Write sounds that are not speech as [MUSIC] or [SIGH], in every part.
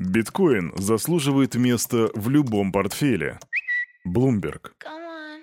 Биткоин заслуживает места в любом портфеле. Bloomberg.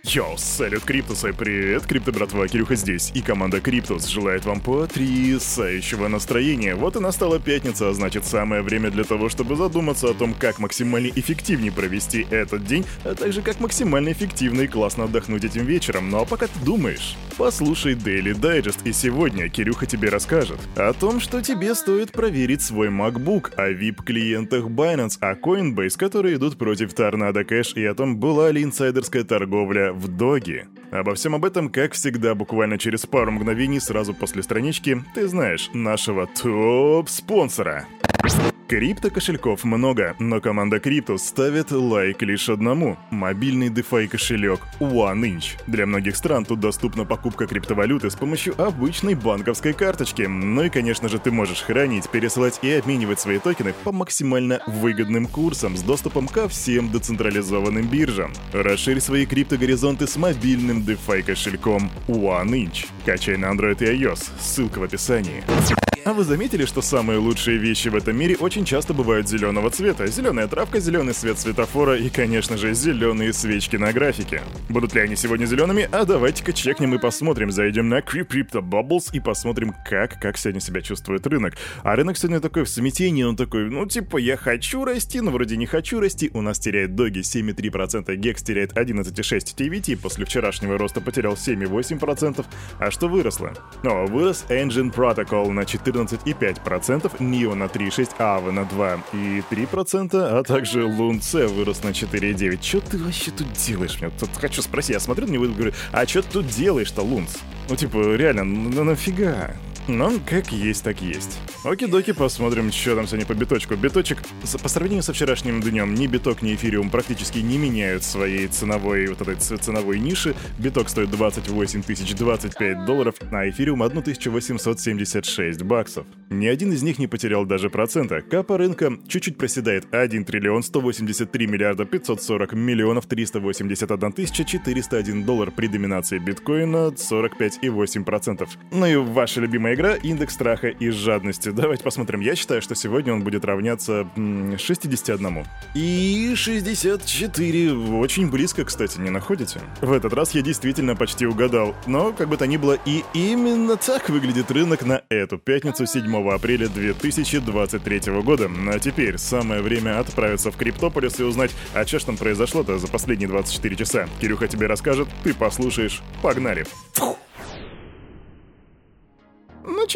Йоу, салют, Криптусы, привет, Крипто братва, Кирюха здесь, и команда Криптус желает вам потрясающего настроения. Вот и настала пятница, а значит самое время для того, чтобы задуматься о том, как максимально эффективнее провести этот день, а также как максимально эффективно и классно отдохнуть этим вечером. Ну а пока ты думаешь, послушай Daily Digest, и сегодня Кирюха тебе расскажет о том, что тебе стоит проверить свой MacBook, о VIP-клиентах Binance, о Coinbase, которые идут против Tornado Cash, и о том, была ли инсайдерская торговля в Doge. Обо всем об этом, как всегда, буквально через пару мгновений сразу после странички, ты знаешь, нашего топ-спонсора. Крипто-кошельков много, но команда Криптус ставит лайк лишь одному – мобильный DeFi кошелек OneInch. Для многих стран тут доступна покупка криптовалюты с помощью обычной банковской карточки. Ну и, конечно же, ты можешь хранить, пересылать и обменивать свои токены по максимально выгодным курсам с доступом ко всем децентрализованным биржам. Расширь свои криптогоризонты с мобильным DeFi кошельком OneInch. Качай на Android и iOS, ссылка в описании. А вы заметили, что самые лучшие вещи в этом мире очень часто бывают зеленого цвета? Зеленая травка, зеленый свет светофора и, конечно же, зеленые свечки на графике. Будут ли они сегодня зелеными? А давайте-ка чекнем и посмотрим. Зайдем на Crypto Bubbles и посмотрим, как, как сегодня себя чувствует рынок. А рынок сегодня такой в смятении, он такой, ну типа, я хочу расти, но вроде не хочу расти. У нас теряет доги 7,3%, Гекс теряет 11,6%, TVT после вчерашнего роста потерял 7,8%. А что выросло? О, вырос Injective Protocol на 14 14,5%, NEO на 3,6%, AVA на 2,3%, а также LUNC вырос на 4,9%. Чё ты вообще тут делаешь? Мне тут хочу спросить, я смотрю на него и говорю, а чё ты тут делаешь-то, LUNC? Ну, типа, реально, ну нафига? Но как есть, так есть. Оки-доки, посмотрим, что там сегодня по биточку. Биточек, по сравнению со вчерашним днем, ни биток, ни эфириум практически не меняют своей ценовой, вот этой ценовой ниши. Биток стоит 28 тысяч 25 долларов, а эфириум 1876 баксов. Ни один из них не потерял даже процента. Капа рынка чуть-чуть проседает 1 триллион 183 миллиарда 540 миллионов 381 тысяча 401 доллар при доминации биткоина 45,8%. Ну и ваша любимая игра «Индекс страха и жадности». Давайте посмотрим. Я считаю, что сегодня он будет равняться 61. И 64. Очень близко, кстати, не находите? В этот раз я действительно почти угадал. Но, как бы то ни было, и именно так выглядит рынок на эту пятницу 7 апреля 2023 года. А теперь самое время отправиться в Криптополис и узнать, а что ж там произошло-то за последние 24 часа. Кирюха тебе расскажет, ты послушаешь. Погнали. Фух.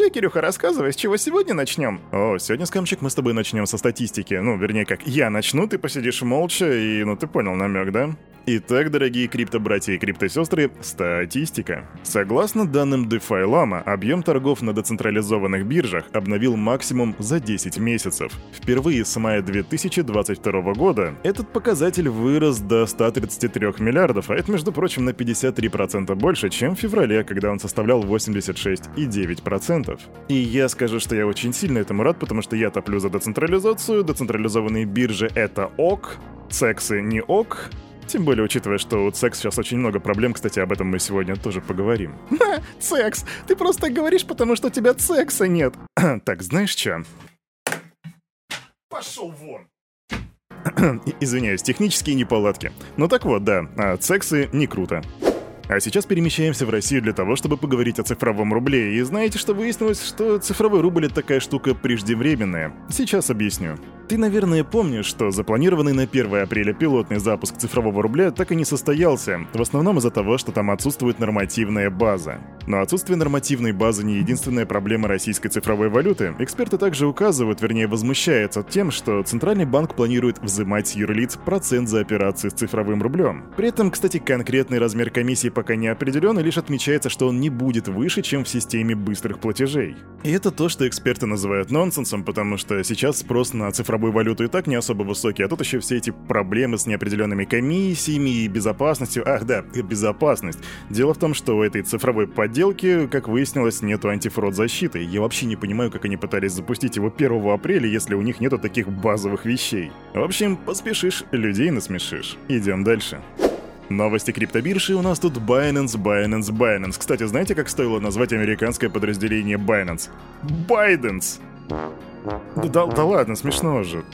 Че, Кирюха, рассказывай, с чего сегодня начнем? О, сегодня, Скамчик, мы с тобой начнем со статистики. Ну, вернее, как я начну, ты посидишь молча и, ну, ты понял намек, да? Итак, дорогие крипто-братья и крипто-сестры, статистика. Согласно данным DeFi Lama, объем торгов на децентрализованных биржах обновил максимум за 10 месяцев. Впервые с мая 2022 года этот показатель вырос до 133 миллиардов, а это, между прочим, на 53% больше, чем в феврале, когда он составлял 86,9%. И я скажу, что я очень сильно этому рад, потому что я топлю за децентрализацию, децентрализованные биржи — это ок, сексы не ок, тем более, учитывая, что у секс сейчас очень много проблем, кстати, об этом мы сегодня тоже поговорим. [LAUGHS] Ха, секс! Ты просто говоришь, потому что у тебя секса нет. [CLEARS THROAT] так, знаешь что? Пошел вон! [CLEARS THROAT] Извиняюсь, технические неполадки. Ну так вот, да, а сексы не круто. А сейчас перемещаемся в Россию для того, чтобы поговорить о цифровом рубле. И знаете, что выяснилось, что цифровой рубль — это такая штука преждевременная. Сейчас объясню. Ты, наверное, помнишь, что запланированный на 1 апреля пилотный запуск цифрового рубля так и не состоялся, в основном из-за того, что там отсутствует нормативная база. Но отсутствие нормативной базы не единственная проблема российской цифровой валюты. Эксперты также указывают, вернее возмущаются тем, что Центральный банк планирует взимать с юрлиц процент за операции с цифровым рублем. При этом, кстати, конкретный размер комиссии пока не определен, и лишь отмечается, что он не будет выше, чем в системе быстрых платежей. И это то, что эксперты называют нонсенсом, потому что сейчас спрос на цифровую валюту и так не особо высокий, а тут еще все эти проблемы с неопределенными комиссиями и безопасностью. Ах да, безопасность. Дело в том, что у этой цифровой подделки, как выяснилось, нету антифрод защиты. Я вообще не понимаю, как они пытались запустить его 1 апреля, если у них нету таких базовых вещей. В общем, поспешишь, людей насмешишь. Идем дальше. Новости криптобиржи у нас тут Binance, Binance, Binance. Кстати, знаете, как стоило назвать американское подразделение Binance? Байденс! Да, да ладно, смешно же.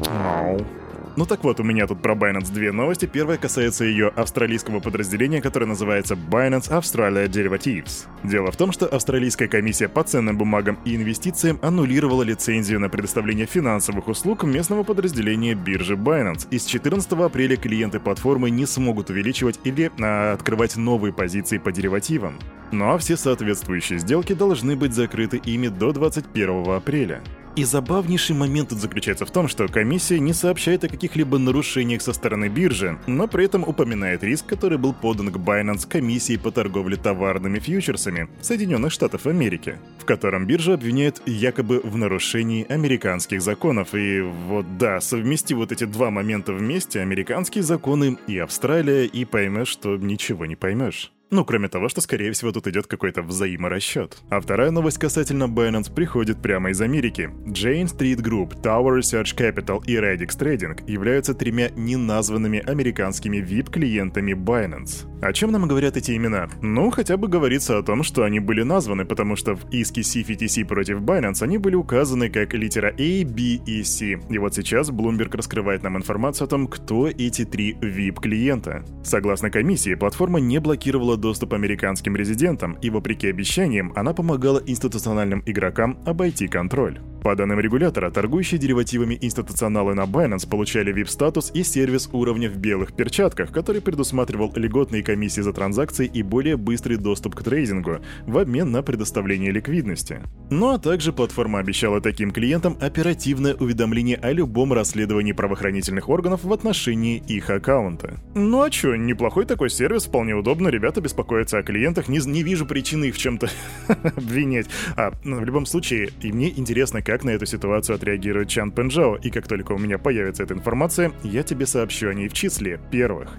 Ну так вот, у меня тут про Binance две новости. Первая касается ее австралийского подразделения, которое называется Binance Australia Derivatives. Дело в том, что австралийская комиссия по ценным бумагам и инвестициям аннулировала лицензию на предоставление финансовых услуг местного подразделения биржи Binance. И с 14 апреля клиенты платформы не смогут увеличивать или а, открывать новые позиции по деривативам. Ну а все соответствующие сделки должны быть закрыты ими до 21 апреля. И забавнейший момент тут заключается в том, что комиссия не сообщает о каких-либо нарушениях со стороны биржи, но при этом упоминает риск, который был подан к Binance комиссии по торговле товарными фьючерсами Соединенных Штатов Америки, в котором биржа обвиняет якобы в нарушении американских законов. И вот да, совмести вот эти два момента вместе, американские законы и Австралия, и поймешь, что ничего не поймешь. Ну, кроме того, что, скорее всего, тут идет какой-то взаиморасчет. А вторая новость касательно Binance приходит прямо из Америки. Jane Street Group, Tower Research Capital и Radix Trading являются тремя неназванными американскими VIP-клиентами Binance. О чем нам говорят эти имена? Ну, хотя бы говорится о том, что они были названы, потому что в иске CFTC против Binance они были указаны как литера A, B и C. И вот сейчас Bloomberg раскрывает нам информацию о том, кто эти три VIP-клиента. Согласно комиссии, платформа не блокировала доступ американским резидентам, и вопреки обещаниям, она помогала институциональным игрокам обойти контроль. По данным регулятора, торгующие деривативами институционалы на Binance получали VIP-статус и сервис уровня в белых перчатках, который предусматривал льготные комиссии за транзакции и более быстрый доступ к трейдингу в обмен на предоставление ликвидности. Ну а также платформа обещала таким клиентам оперативное уведомление о любом расследовании правоохранительных органов в отношении их аккаунта. Ну а чё, неплохой такой сервис, вполне удобно, ребята беспокоятся о клиентах, не, не вижу причины их в чем-то [LAUGHS] обвинять. А ну, в любом случае, и мне интересно, как на эту ситуацию отреагирует Чан Пенжао, и как только у меня появится эта информация, я тебе сообщу о ней в числе первых.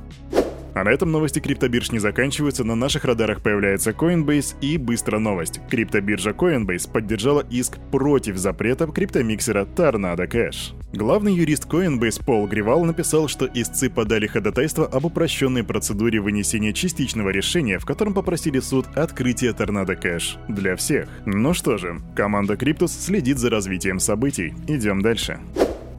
А на этом новости криптобирж не заканчиваются, на наших радарах появляется Coinbase и быстро новость. Криптобиржа Coinbase поддержала иск против запрета криптомиксера Tornado Cash. Главный юрист Coinbase Пол Гривал написал, что истцы подали ходатайство об упрощенной процедуре вынесения частичного решения, в котором попросили суд открытия Tornado Cash для всех. Ну что же, команда Криптус следит за развитием событий. Идем дальше.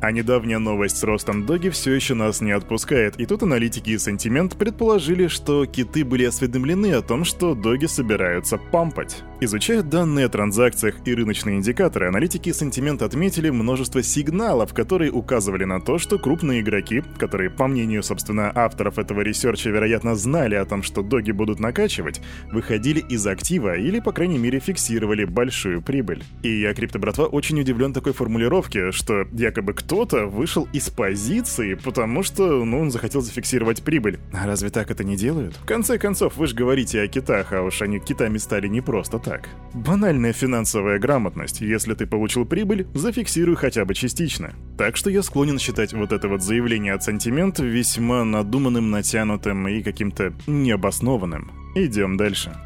А недавняя новость с ростом Doge все еще нас не отпускает, и тут аналитики из Santiment предположили, что киты были осведомлены о том, что Doge собираются пампать. Изучая данные о транзакциях и рыночные индикаторы, аналитики Santiment отметили множество сигналов, которые указывали на то, что крупные игроки, которые, по мнению, собственно, авторов этого ресерча, вероятно, знали о том, что Doge будут накачивать, выходили из актива или, по крайней мере, фиксировали большую прибыль. И я, крипто-братва, очень удивлен такой формулировке, что якобы кто кто-то вышел из позиции, потому что, ну, он захотел зафиксировать прибыль. А разве так это не делают? В конце концов, вы же говорите о китах, а уж они китами стали не просто так. Банальная финансовая грамотность. Если ты получил прибыль, зафиксируй хотя бы частично. Так что я склонен считать вот это вот заявление от сантимент весьма надуманным, натянутым и каким-то необоснованным. Идем дальше.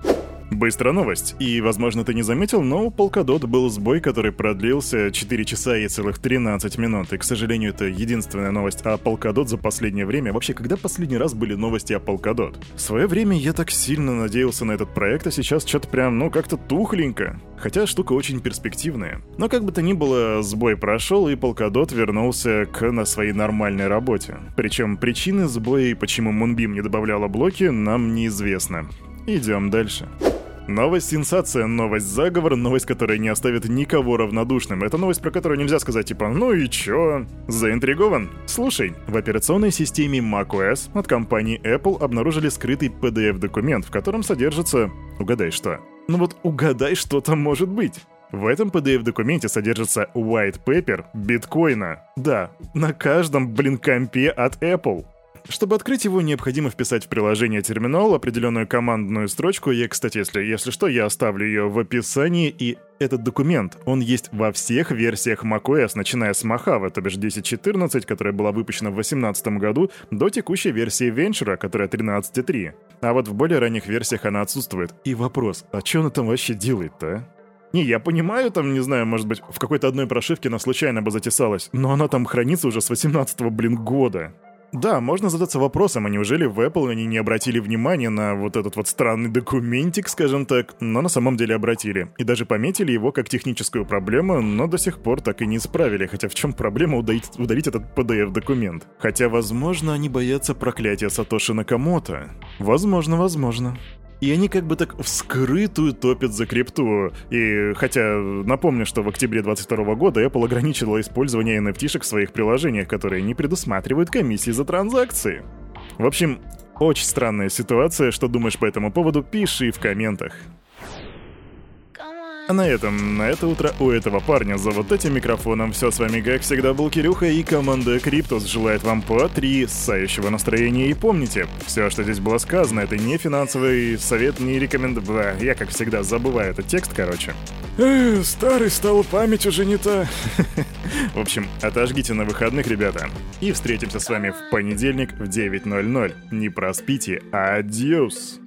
Быстрая новость. И, возможно, ты не заметил, но у Polkadot был сбой, который продлился 4 часа и целых 13 минут. И, к сожалению, это единственная новость о Polkadot за последнее время. Вообще, когда последний раз были новости о Polkadot? В свое время я так сильно надеялся на этот проект, а сейчас что-то прям, ну, как-то тухленько. Хотя штука очень перспективная. Но как бы то ни было, сбой прошел, и Polkadot вернулся к на своей нормальной работе. Причем причины сбоя и почему Moonbeam не добавляла блоки, нам неизвестно. Идем дальше. Новость сенсация, новость заговор, новость, которая не оставит никого равнодушным. Это новость, про которую нельзя сказать типа «ну и чё?». Заинтригован? Слушай, в операционной системе macOS от компании Apple обнаружили скрытый PDF-документ, в котором содержится... Угадай что? Ну вот угадай, что там может быть. В этом PDF-документе содержится white paper биткоина. Да, на каждом, блин, компе от Apple. Чтобы открыть его, необходимо вписать в приложение терминал определенную командную строчку. Я, кстати, если, если что, я оставлю ее в описании. И этот документ, он есть во всех версиях macOS, начиная с Mojave, то бишь 10.14, которая была выпущена в 2018 году, до текущей версии Venture, которая 13.3. А вот в более ранних версиях она отсутствует. И вопрос, а что она там вообще делает-то, а? Не, я понимаю, там, не знаю, может быть, в какой-то одной прошивке она случайно бы затесалась, но она там хранится уже с 18 блин, года. Да, можно задаться вопросом, а неужели в Apple они не обратили внимания на вот этот вот странный документик, скажем так, но на самом деле обратили. И даже пометили его как техническую проблему, но до сих пор так и не исправили, хотя в чем проблема удалить, удалить этот PDF-документ? Хотя, возможно, они боятся проклятия Сатоши Накамото. Возможно, возможно. И они как бы так вскрытую топят за крипту. И хотя напомню, что в октябре 2022 года Apple ограничила использование NFT-шек в своих приложениях, которые не предусматривают комиссии за транзакции. В общем, очень странная ситуация. Что думаешь по этому поводу, пиши в комментах. А на этом, на это утро у этого парня за вот этим микрофоном все с вами, как всегда, был Кирюха и команда Криптус желает вам потрясающего настроения. И помните, все, что здесь было сказано, это не финансовый совет, не рекомендация. Я, как всегда, забываю этот текст, короче. Эх, старый стал, память уже не та. [LAUGHS] В общем, отожгите на выходных, ребята. И встретимся с вами в понедельник в 9.00. Не проспите. Адьос.